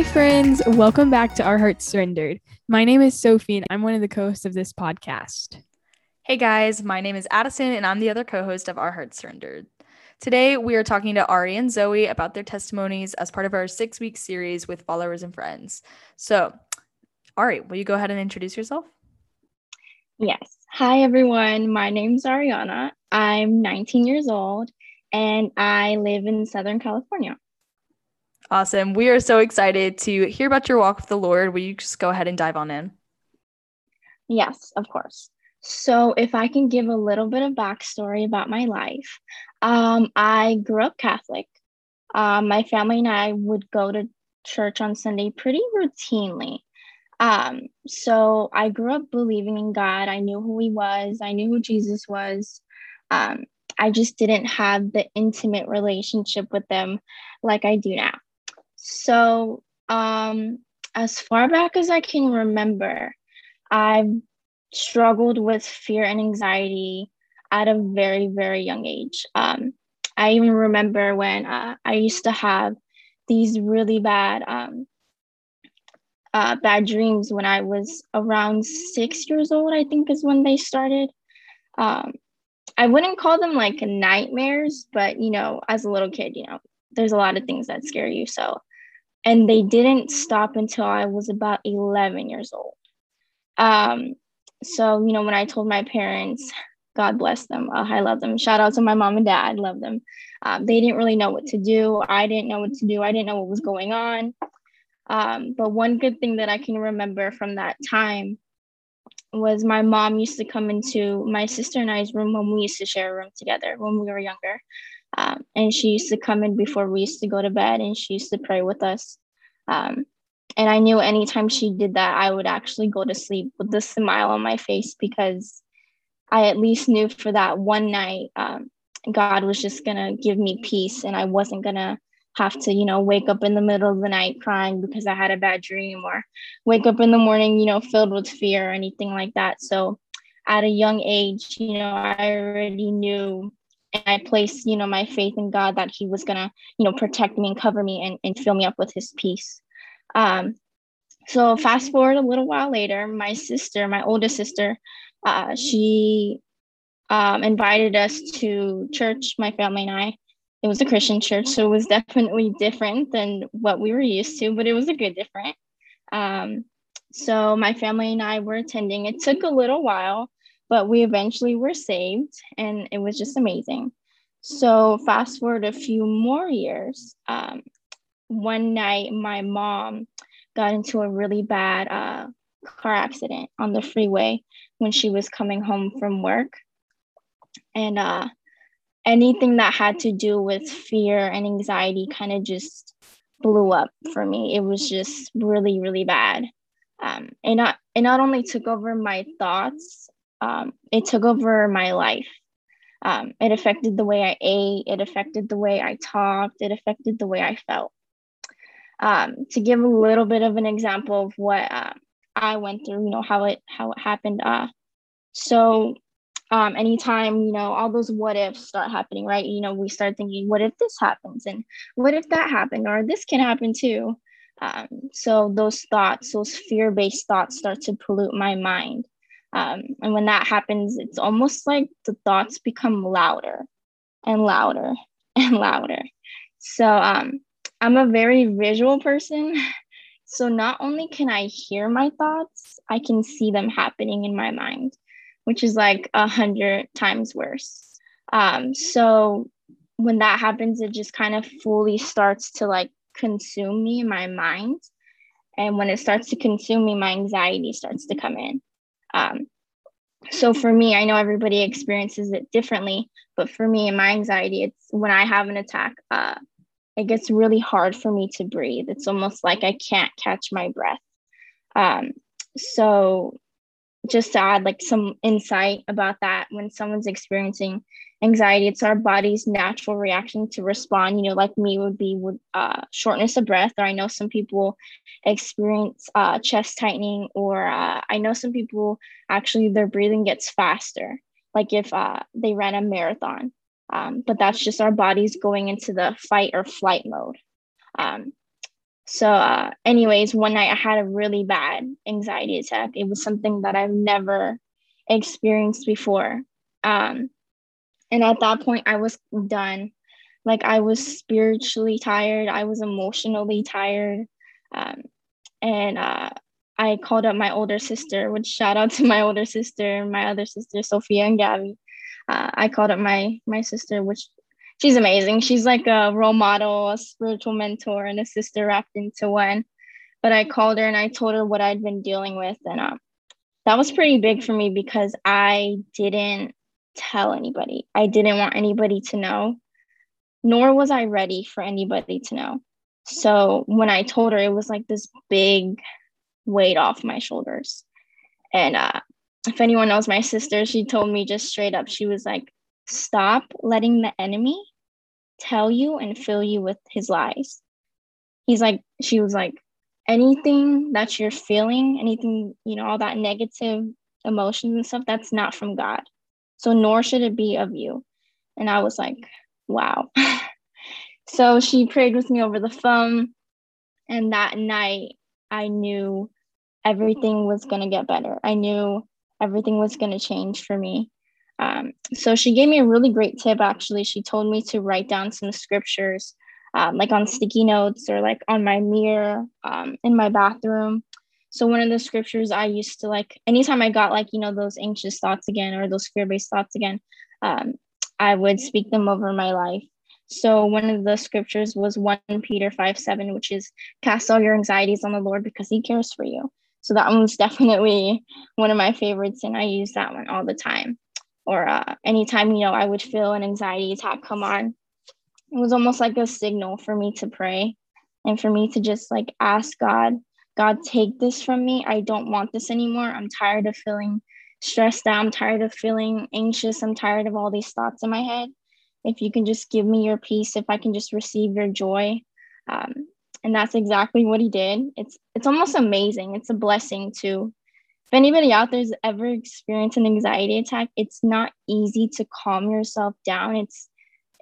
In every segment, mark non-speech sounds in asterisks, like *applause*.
Hi, friends. Welcome back to Our Hearts Surrendered. My name is Sophie, and I'm one of the co hosts of this podcast. Hey, guys. My name is Addison, and I'm the other co host of Our Hearts Surrendered. Today, we are talking to Ari and Zoe about their testimonies as part of our six week series with followers and friends. So, Ari, will you go ahead and introduce yourself? Yes. Hi, everyone. My name is Ariana. I'm 19 years old, and I live in Southern California. Awesome. We are so excited to hear about your walk with the Lord. Will you just go ahead and dive on in? Yes, of course. So, if I can give a little bit of backstory about my life, um, I grew up Catholic. Um, my family and I would go to church on Sunday pretty routinely. Um, so, I grew up believing in God. I knew who He was, I knew who Jesus was. Um, I just didn't have the intimate relationship with them like I do now. So, um, as far back as I can remember, I've struggled with fear and anxiety at a very, very young age. Um, I even remember when uh, I used to have these really bad, um, uh, bad dreams when I was around six years old. I think is when they started. Um, I wouldn't call them like nightmares, but you know, as a little kid, you know, there's a lot of things that scare you. So and they didn't stop until I was about 11 years old. Um, so, you know, when I told my parents, God bless them, uh, I love them. Shout out to my mom and dad, I love them. Um, they didn't really know what to do. I didn't know what to do. I didn't know what was going on. Um, but one good thing that I can remember from that time was my mom used to come into my sister and I's room when we used to share a room together when we were younger. Um, and she used to come in before we used to go to bed and she used to pray with us. Um, and I knew anytime she did that, I would actually go to sleep with a smile on my face because I at least knew for that one night, um, God was just going to give me peace and I wasn't going to have to, you know, wake up in the middle of the night crying because I had a bad dream or wake up in the morning, you know, filled with fear or anything like that. So at a young age, you know, I already knew and I placed, you know, my faith in God that He was gonna, you know, protect me and cover me and, and fill me up with His peace. Um, so fast forward a little while later, my sister, my oldest sister, uh, she um, invited us to church, my family and I. It was a Christian church, so it was definitely different than what we were used to, but it was a good different. Um, so my family and I were attending. It took a little while but we eventually were saved and it was just amazing. So, fast forward a few more years, um, one night my mom got into a really bad uh, car accident on the freeway when she was coming home from work. And uh, anything that had to do with fear and anxiety kind of just blew up for me. It was just really, really bad. Um, and not, it not only took over my thoughts um, it took over my life. Um, it affected the way I ate, it affected the way I talked, it affected the way I felt. Um, to give a little bit of an example of what uh, I went through, you know, how it how it happened. Uh, so um, anytime you know all those what ifs start happening, right? You know, we start thinking, what if this happens, and what if that happened, or this can happen too. Um, so those thoughts, those fear-based thoughts, start to pollute my mind. Um, and when that happens, it's almost like the thoughts become louder and louder *laughs* and louder. So um, I'm a very visual person. *laughs* So not only can I hear my thoughts, I can see them happening in my mind, which is like a hundred times worse. Um, so when that happens, it just kind of fully starts to like consume me in my mind. And when it starts to consume me, my anxiety starts to come in. Um, so for me, I know everybody experiences it differently, but for me and my anxiety, it's when I have an attack, uh, it gets really hard for me to breathe. It's almost like I can't catch my breath. Um, so just to add like some insight about that, when someone's experiencing anxiety it's our body's natural reaction to respond. You know like me would be with uh, shortness of breath or i know some people experience uh, chest tightening or uh, i know some people actually their breathing gets faster like if uh, they ran a marathon. Um, but that's just our bodies going into the fight or flight mode. Um, So, uh, anyways, one night I had a really bad anxiety attack. It was something that I've never experienced before. Um, and at that point, I was done. Like, I was spiritually tired, I was emotionally tired. Um, and uh, I called up my older sister, which shout out to *laughs* my older sister, my other sister, Sophia and Gabby. Uh, I called up my my sister, which she's amazing. She's like a role model, a spiritual mentor, and a sister wrapped into one. But I called her and I told her what I'd been dealing with, and um, that was pretty big for me because I didn't tell anybody. I didn't want anybody to know, nor was I ready for anybody to know. So when I told her, it was like this big weight off my shoulders. And uh, if anyone knows my sister, she told me just straight up, she was like, stop letting the enemy tell you and fill you with his lies. He's like, she was like, anything that you're feeling, anything, you know, all that negative emotions and stuff, that's not from God. So, nor should it be of you. And I was like, wow. *laughs* so she prayed with me over the phone. And that night, I knew everything was going to get better. I knew everything was going to change for me. Um, so she gave me a really great tip, actually. She told me to write down some scriptures, um, like on sticky notes or like on my mirror um, in my bathroom. So one of the scriptures I used to like, anytime I got like, you know, those anxious thoughts again or those fear based thoughts again, um, I would speak them over my life. So one of the scriptures was 1 Peter 5 7, which is cast all your anxieties on the Lord because he cares for you. So that one was *laughs* definitely one of my favorites, and I use that one all the time or uh, anytime you know I would feel an anxiety attack come on, it was almost like a signal for me to pray and for me to just like ask God, God, take this from me. I don't want this anymore. I'm tired of feeling stressed out. I'm tired of feeling anxious. I'm tired of all these thoughts in my head. If you can just give me your peace, if I can just receive your joy. Um, and that's exactly what he did. It's it's almost amazing. It's a blessing to if anybody out there's ever experienced an anxiety attack, it's not easy to calm yourself down. It's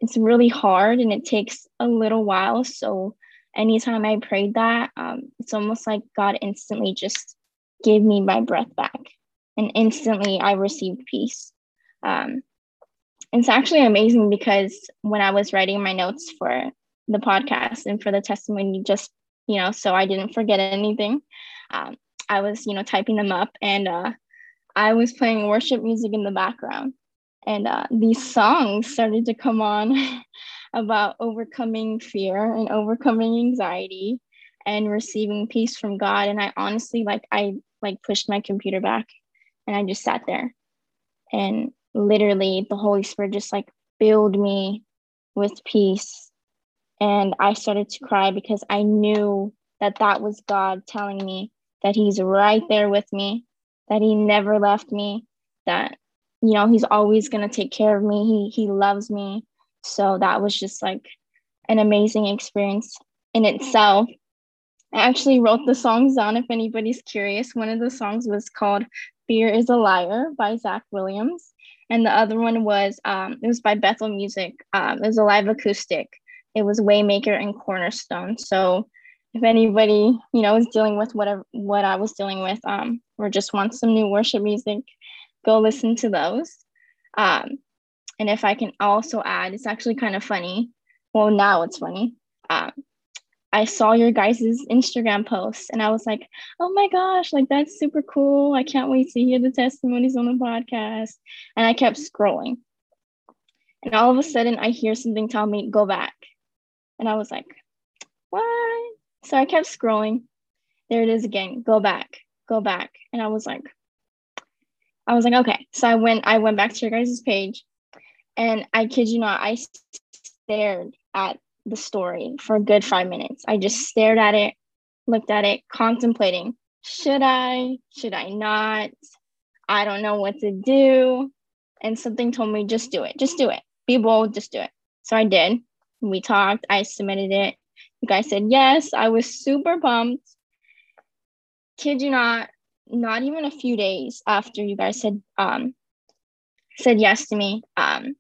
it's really hard and it takes a little while. So anytime I prayed that, um, it's almost like God instantly just gave me my breath back, and instantly I received peace. Um, it's actually amazing because when I was writing my notes for the podcast and for the testimony, just you know, so I didn't forget anything. Um, I was, you know, typing them up and uh, I was playing worship music in the background. And uh, these songs started to come on *laughs* about overcoming fear and overcoming anxiety and receiving peace from God. And I honestly, like, I like pushed my computer back and I just sat there. And literally, the Holy Spirit just like filled me with peace. And I started to cry because I knew that that was God telling me that he's right there with me, that he never left me, that you know, he's always going to take care of me. He he loves me. So that was just like an amazing experience in itself. I actually wrote the songs down if anybody's curious. One of the songs was called Fear is a Liar by Zach Williams. And the other one was um, it was by Bethel Music. Um, it was a live acoustic. It was Waymaker and Cornerstone. So if anybody you know is dealing with whatever what I was dealing with, um, or just wants some new worship music, go listen to those. Um, and if I can also add, it's actually kind of funny. Well, now it's funny. Um, I saw your guys' Instagram post and I was like, oh my gosh, like that's super cool. I can't wait to hear the testimonies on the podcast. And I kept scrolling. And all of a sudden, I hear something tell me, go back. And I was like, what? So I kept scrolling. There it is again. Go back, go back. And I was like, I was like, okay. So I went, I went back to your guys' page and I kid you not, I stared at the story for a good five minutes. I just stared at it, looked at it, contemplating, should I, should I not? I don't know what to do. And something told me, just do it, just do it. Be bold, just do it. So I did. We talked, I submitted it. You guys said yes. I was super pumped. Kid you not, not even a few days after you guys said um said yes to me, um,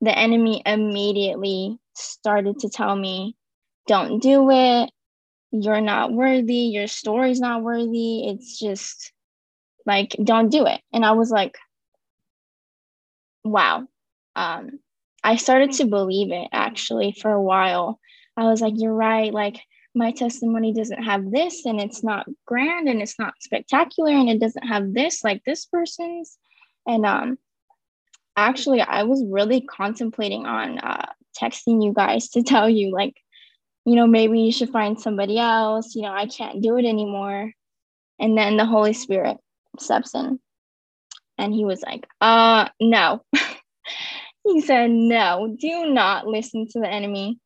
the enemy immediately started to tell me, don't do it. you're not worthy, your story's not worthy. It's just like, don't do it. And I was like, wow. Um, I started to believe it actually for a while. I was like, you're right. Like, my testimony doesn't have this, and it's not grand, and it's not spectacular, and it doesn't have this like this person's. And um, actually, I was really contemplating on uh, texting you guys to *laughs* tell you, like, you know, maybe you should find somebody else. You know, I can't do it anymore. And then the Holy Spirit steps in and he was like, uh, no. *laughs* he said, no, do not listen to the enemy.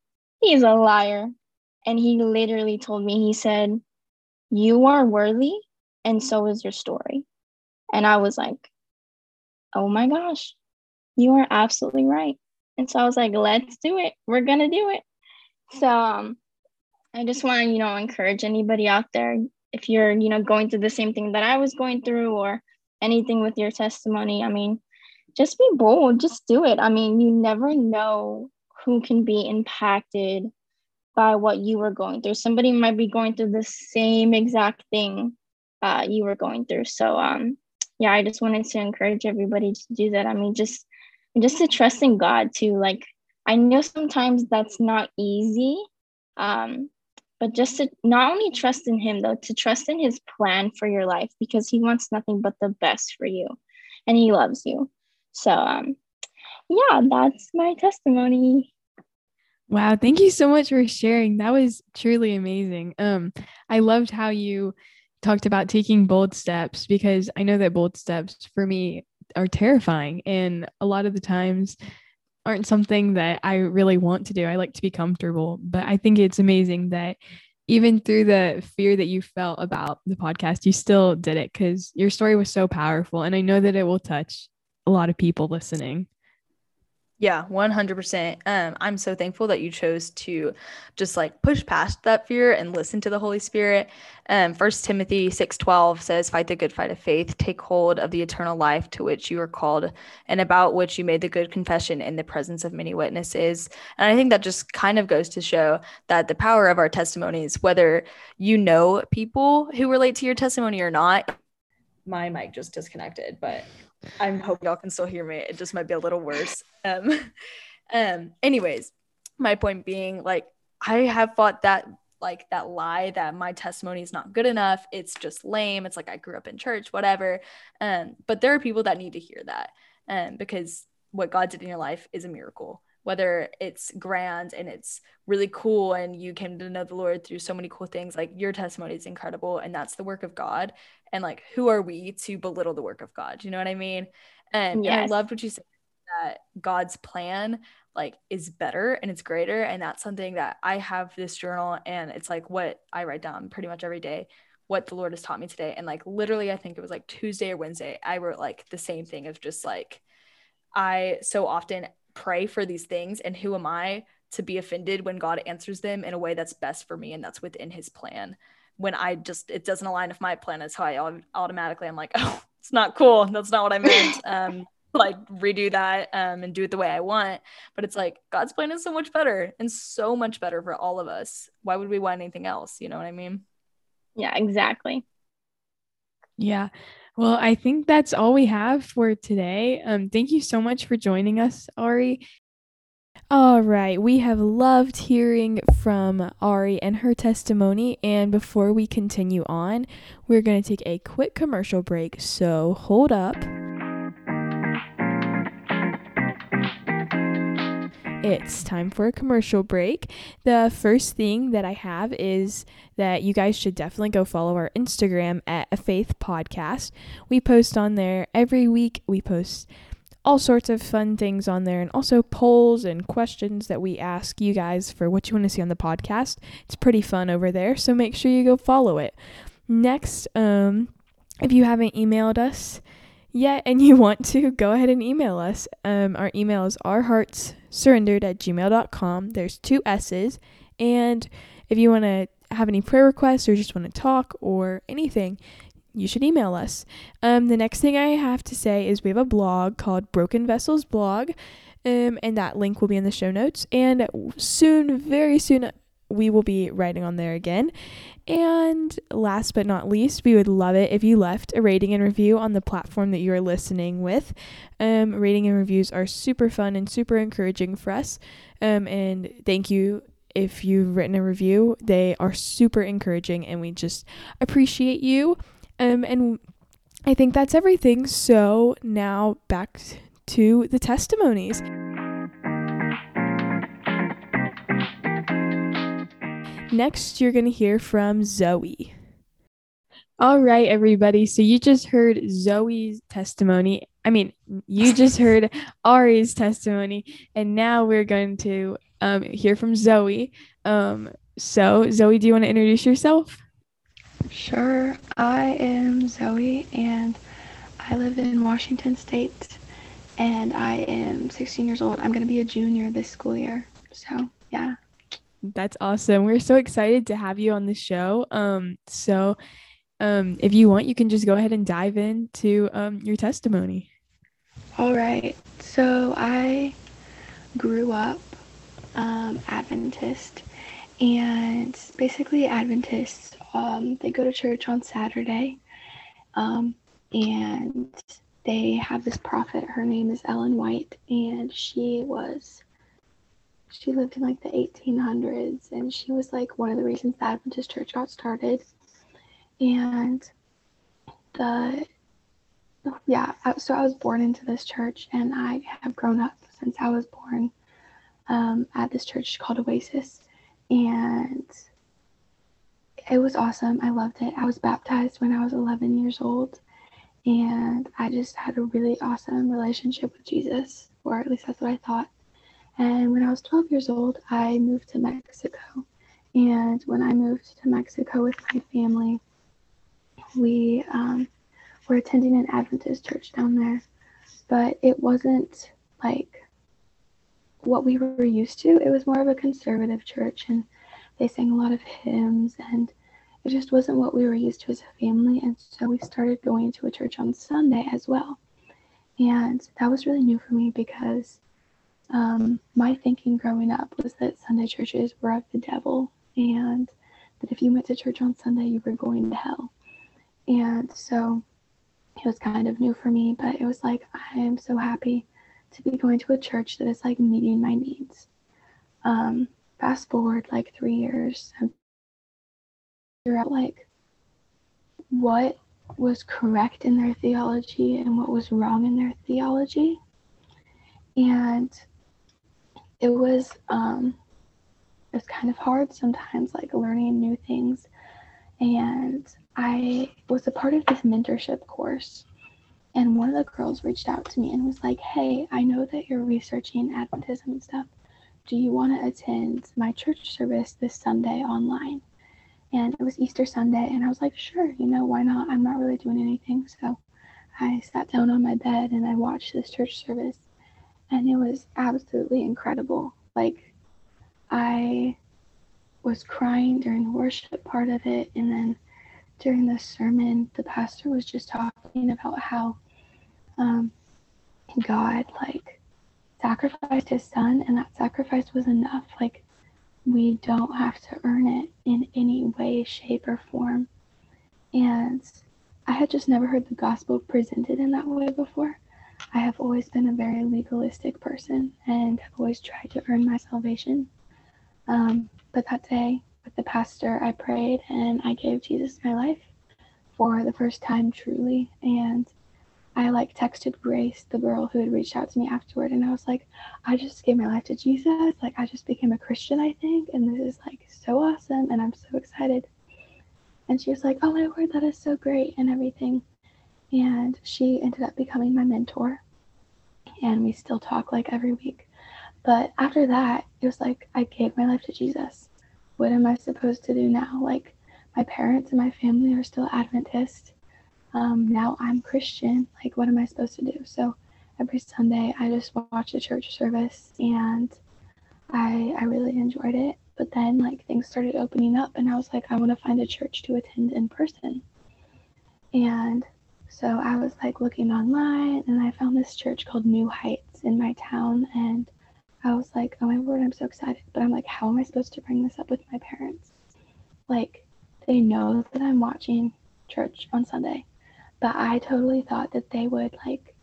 He's a liar. And he literally told me, he said, you are worthy and so is your story. And I was like, oh my gosh, you are absolutely right. And so I was like, let's do it. We're going to do it. So um, I just want to, you know, encourage anybody out there if you're, you know, going through the same thing that I was going through or anything with your testimony. I mean, just be bold, just do it. I mean, you never know who can be impacted by what you were going through. Somebody might be going through the same exact thing uh, you were going through. So, um, yeah, I just wanted to encourage everybody to do that. I mean, just just to trust in God too. Like I know sometimes that's not easy, um, but just to not only trust in Him though, to trust in His plan for your life because He wants nothing but the best for you, and He loves you. So, um, yeah, that's my testimony. Wow, thank you so much for sharing. That was truly amazing. Um, I loved how you talked about taking bold steps because I know that bold steps for me are terrifying and a lot of the times aren't something that I really want to do. I like to be comfortable, but I think it's amazing that even through the fear that you felt about the podcast, you still did it because your story was so powerful. And I know that it will touch a lot of people listening. Yeah, 100%. Um, I'm so thankful that you chose to just like push past that fear and listen to the Holy Spirit. Um, First Timothy 6:12 says, "Fight the good fight of faith, take hold of the eternal life to which you are called, and about which you made the good confession in the presence of many witnesses." And I think that just kind of goes to show that the power of our testimonies, whether you know people who relate to your testimony or not. My mic just disconnected, but I'm hoping y'all can still hear me. It just might be a little worse. *laughs* Um, um, anyways, my point being, like, I have fought that like that lie that my testimony is not good enough. It's just lame. It's like I grew up in church, whatever. Um, but there are people that need to hear that. Um, because what God did in your life is a miracle. Whether it's grand and it's really cool and you came to know the Lord through so many cool things, like your testimony is incredible and that's the work of God and like who are we to belittle the work of god? You know what i mean? And, yes. and i loved what you said that god's plan like is better and it's greater and that's something that i have this journal and it's like what i write down pretty much every day what the lord has taught me today and like literally i think it was like tuesday or wednesday i wrote like the same thing of just like i so often pray for these things and who am i to be offended when god answers them in a way that's best for me and that's within his plan when I just it doesn't align with my plan. It's how I automatically I'm like, *laughs* oh, it's not cool. That's not what I meant. *laughs* Um, like redo that um, and do it the way I want. But it's like God's plan is so much better and so much better for all of us. Why would we want anything else? You know what I mean? Yeah, exactly. Yeah. Well, I think that's all we have for today. Um, thank you so much for joining us, Ari. All right, we have loved hearing from Ari and her testimony. And before we continue on, we're going to take a quick commercial break. So hold up. It's time for a commercial break. The first thing that I have is that you guys should definitely go follow our Instagram at a faith podcast. We post on there every week. We post all sorts of fun things on there and also polls and questions that we ask you guys for what you want to see on the podcast. It's pretty fun over there, so make sure you go follow it. Next, um, if you haven't emailed us yet and you *laughs* want to, go ahead and email us. Um, our email is ourheartssurrendered at gmail.com. There's two S's. And if you want to have any prayer requests or just want to talk or anything, you should email us. Um, the next thing I have to say is we have a blog called Broken Vessels Blog, um, and that link will be in the show notes. And soon, very soon, we will be writing on there again. And last but not least, we would love it if you left a rating and review on the platform that you are listening with. Um, rating and reviews are super fun and super encouraging for us. Um, and thank you if you've written a review. They are super encouraging, and we just appreciate you. Um, and I think that's everything. So now back to the testimonies. Next, you're going to hear from Zoe. All right, everybody. So you just heard Zoe's testimony. I mean, you just *laughs* heard Ari's testimony, and now we're going to um, hear from Zoe. Um, so, Zoe, do you want to introduce yourself? Sure. I am Zoe, and I live in Washington State, and I am 16 years old. I'm going to be a junior this school year. So, yeah. That's awesome. We're so excited to have you on the show. Um, so um, if you want, you can just go ahead and dive into um, your testimony. All right. So I grew up um, Adventist, and basically Adventists, um, they go to church on Saturday, um, and they have this prophet. Her name is Ellen White, and she was she lived in like the 1800s and she was like one of the reasons the Adventist church got started. And the yeah, so I was born into this church and I have grown up since I was born um, at this church called Oasis. And it was awesome. I loved it. I was baptized when I was 11 years old. And I just had a really awesome relationship with Jesus, or at least that's what I thought. And when I was 12 years old, I moved to Mexico. And when I moved to Mexico with my family, we um, were attending an Adventist church down there. But it wasn't like what we were used to. It was more of a conservative church, and they sang a lot of hymns, and it just wasn't what we were used to as a family. And so we started going to a church on Sunday as well. And that was really new for me because um, my thinking growing up was that Sunday churches were of the devil and that if you went to church on Sunday, you were going to hell. And so it was kind of new for me, but it was like, I am so happy to be going to a church that is like meeting my needs. Um, fast forward like three years and figure out like what was correct in their theology and what was wrong in their theology. And it was um it was kind of hard sometimes like learning new things and i was a part of this mentorship course and one of the girls reached out to me and was like hey i know that you're researching adventism and stuff. Do you want to attend my church service this sunday online? And it was easter sunday and i was like sure you know why not? I'm not really doing anything. So i sat down on my bed and i watched this church service and it was absolutely incredible. Like, I was crying during the worship part of it, and then during the sermon, the pastor was just talking about how um, God, like, sacrificed his son, and that sacrifice was enough. Like, we don't have to earn it in any way, shape, or form. And I had just never heard the gospel presented in that way before. I have always been a very legalistic person and have always tried to earn my salvation. Um, but that day, with the pastor, I prayed and I gave Jesus my life for the first time truly. And I like texted Grace, the girl who had reached out to me afterward, and I was like, I just gave my life to Jesus. Like, I just became a Christian, I think. And this is like so awesome. And I'm so excited. And she was like, Oh my word, that is so great, and everything and she ended up becoming my mentor and we still talk like every week but after that it was like i gave my life to jesus what am i supposed to do now like my parents and my family are still adventist um, now i'm christian. Like what am i supposed to do? So every sunday i just watch a church service and i i really enjoyed it. But then like things started opening up and i was like i want to find a church to attend in person. And so I was like looking online and I found this church called New Heights in my town. And I was like, oh my word, I'm so excited. But I'm like, how am I supposed to bring this up with my parents? Like, they know that I'm watching church on Sunday, but I totally thought that they would like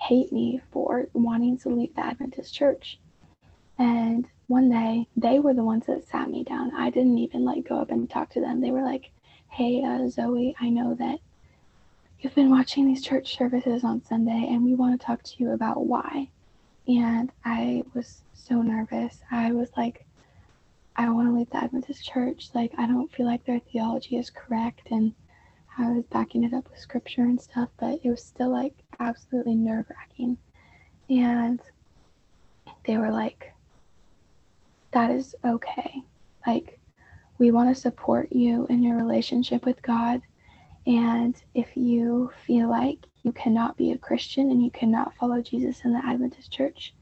hate me for wanting to leave the Adventist church. And one day, they were the ones that sat me down. I didn't even like go up and talk to them. They were like, hey, uh, Zoe, I know that you've been watching these church services on Sunday, and we want to talk to you about why. And I was so nervous. I was like, I want to leave the Adventist church. Like, I don't feel like their theology is correct. And I was backing it up with scripture and stuff, but it was still like absolutely nerve wracking. And they were like, that is okay. Like, we want to support you in your relationship with God. And if you feel like you cannot be a Christian and you cannot follow Jesus in the Adventist church,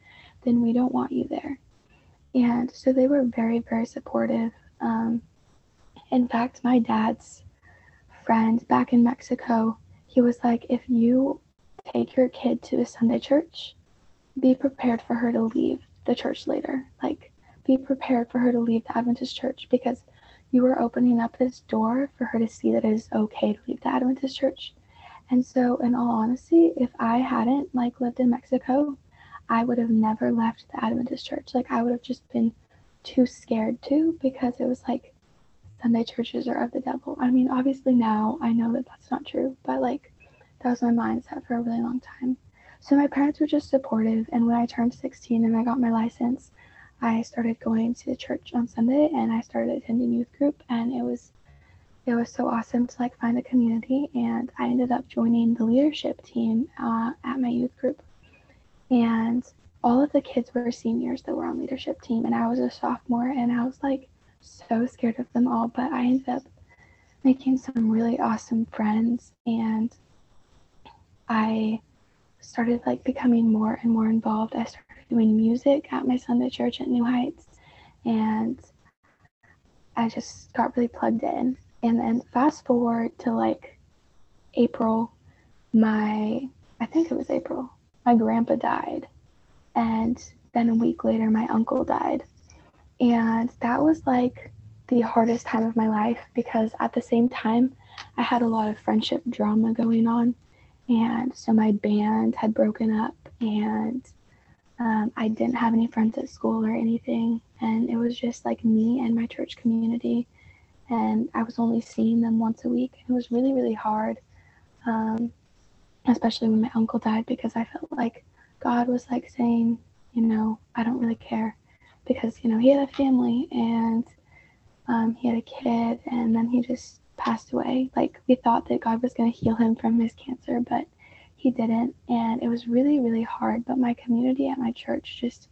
then we don't want you there. And so they were very, very supportive. Um, in fact, my dad's friend back in Mexico, he was like, if you take your kid to a Sunday church, be prepared for her to leave the church later. Like, be prepared for her to leave the Adventist church because you are opening up this door for her to see that it is okay to leave the Adventist church. And so, in all honesty, if I hadn't like lived in Mexico, I would have never left the Adventist church. Like I would have just been too scared to because it was like Sunday churches are of the devil. I mean, obviously now I know that that's not true, but like that was my mindset for a really long time. So my parents were just supportive, and when I turned 16 and I got my license, I started going to church on Sunday and I started attending youth group, and it was it was so awesome to like find a community and i ended up joining the leadership team uh, at my youth group and all of the kids were seniors that were on leadership team and i was a sophomore and i was like so scared of them all but i ended up making some really awesome friends and i started like becoming more and more involved i started doing music at my sunday church at new heights and i just got really plugged in and then fast forward to like April, my I think it was April, my grandpa died. And then a week later my uncle died. And that was like the hardest time of my life because at the same time I had a lot of friendship drama going on. And so my band had broken up and um, I didn't have any friends at school or anything. And it was just like me and my church community and I was only seeing them once a week. It was really, really hard, um, especially when my uncle died, because I felt like God was like saying, you know, I don't really care, because you know he had a family and um, he had a kid, and then he just passed away. Like we thought that God was going to heal him from his cancer, but he didn't, and it was really, really hard. But my community at my church just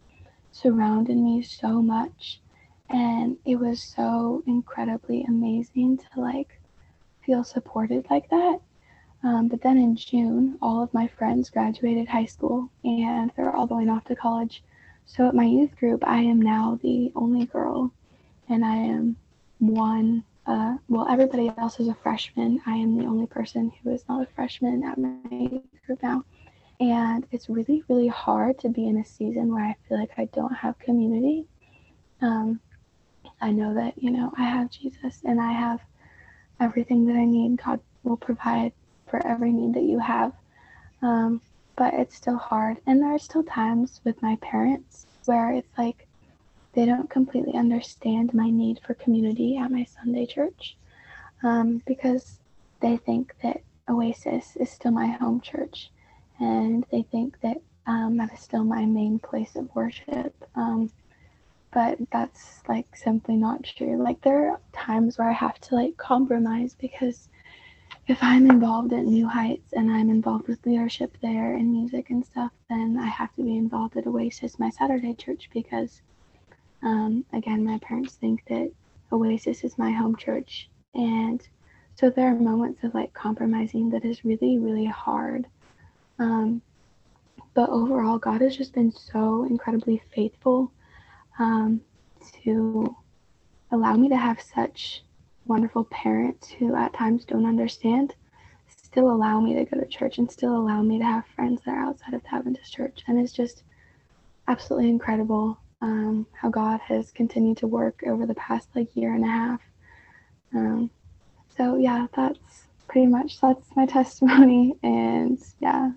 surrounded me so much and it was so incredibly amazing to like feel supported like that um, but then in june all of my friends graduated high school and they're all going off to college so at my youth group i am now the only girl and i am one uh, well everybody else is a freshman i am the only person who is not a freshman at my group now and it's really really hard to be in a season where i feel like i don't have community um, I know that, you know, I have Jesus and I have everything that I need. God will provide for every need that you have. Um, but it's still hard. And there are still times with my parents where it's like they don't completely understand my need for community at my Sunday church um, because they think that Oasis is still my home church and they think that um, that is still my main place of worship. Um, but that's like simply not true. Like there are times where I have to like compromise because if I'm involved at New Heights and I'm involved with leadership there and music and stuff, then I have to be involved at Oasis, my Saturday church, because um, again, my parents think that Oasis is my home church. And so there are moments of like compromising that is really, really hard. Um, but overall, God has just been so incredibly faithful um, to allow me to have such wonderful parents who at times don't understand still allow me to go to church and still allow me to have friends that are outside of the Adventist church. And it's just absolutely incredible. um, how God has continued to work over the past like year and a half. Um, so yeah, that's pretty much that's my *laughs* testimony, and yeah.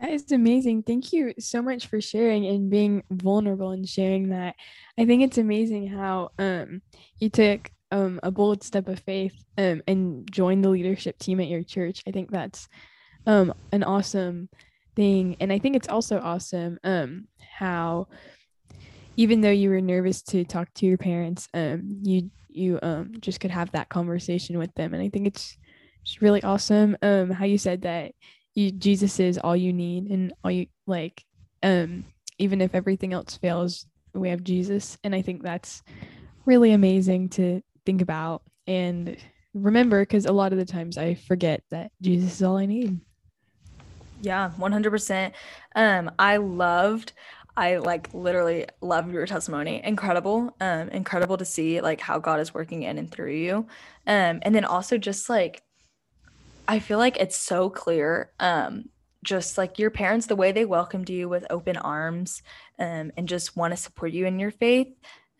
That is amazing. Thank you so much for sharing and being vulnerable and sharing that. I think it's amazing how um you took um a bold step of faith um and join the leadership team at your church. I think that's um an awesome thing. And I think it's also awesome um how even though you were nervous to talk to your parents um you you um just could have that conversation with them. And I think it's it's really awesome um how you said that you Jesus is all you need and all you like um even if everything else fails we have Jesus. And I think that's really amazing to think about and remember because a lot of the times I forget that Jesus is all I need. Yeah, 100%. Um I loved I like literally love your testimony. Incredible. Um incredible to see like how God is working in and through you. Um and then also just like I feel like it's so clear um just like your parents the way they welcomed you with open arms um and just want to support you in your faith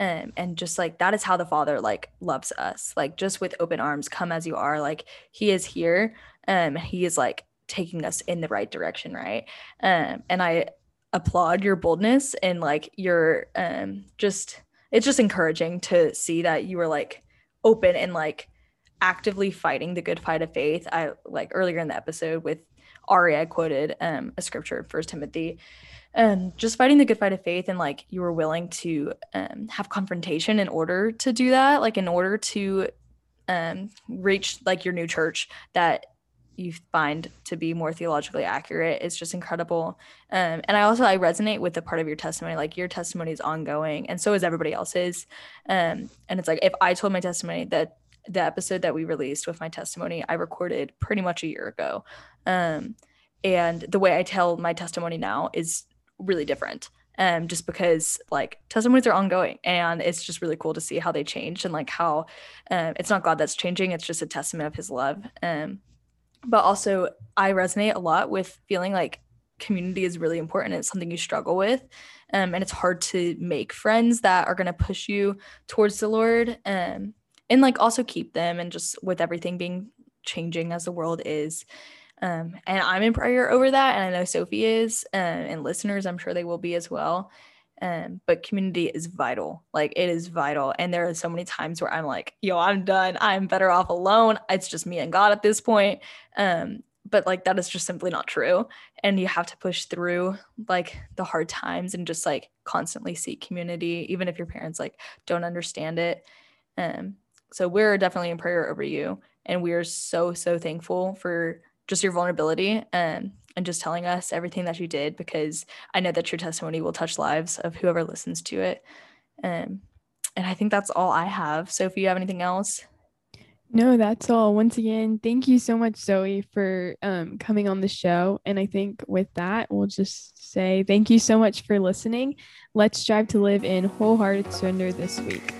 um, and just like that is how the father like loves us. Like just with open arms come as you are like he is here. Um he is like taking us in the right direction right? Um and i applaud your boldness and like your um just it's just encouraging to see that you were like open and like actively fighting the good fight of faith. I like earlier in the episode with ari i quoted um a scripture first timothy um, just fighting the good fight of faith and like you were willing to um, have confrontation in order to do that like in order to um, reach like your new church that you find to be more theologically accurate. Is just incredible. Um, and i also i resonate with the part of your testimony like your testimony is ongoing and so is everybody else's. Um, and it's like if i told my testimony that the episode that we released with my testimony i recorded pretty much a year ago. Um, and the way i tell my testimony now is really different um just because like testimonies are ongoing and it's just really cool to see how they change and like how um it's not god that's changing it's just a testament of his love um but also i resonate a lot with feeling like community is really important it's something you struggle with um and it's hard to make friends that are going to push you towards the lord um and like also keep them and just with everything being changing as the world is um, and I'm in prayer over that. And I know Sophie is, uh, and listeners, I'm sure they will be as well. Um, but community is vital. Like it is vital. And there are so many times where I'm like, yo, I'm done. I'm better off alone. It's just me and God at this point. Um, but like that is just simply not true. And you have to push through like the hard times and just like constantly seek community, even if your parents like don't understand it. Um, so we're definitely in prayer over you. And we are so, so thankful for just your vulnerability and and just telling us everything that you did because I know that your testimony will touch lives of whoever listens to it. Um, and I think that's all I have. So if you have anything else. No, that's all. Once again, thank you so much, Zoe, for um, coming on the show. And I think with that, we'll just say thank you so much for listening. Let's strive to live in wholehearted surrender this week.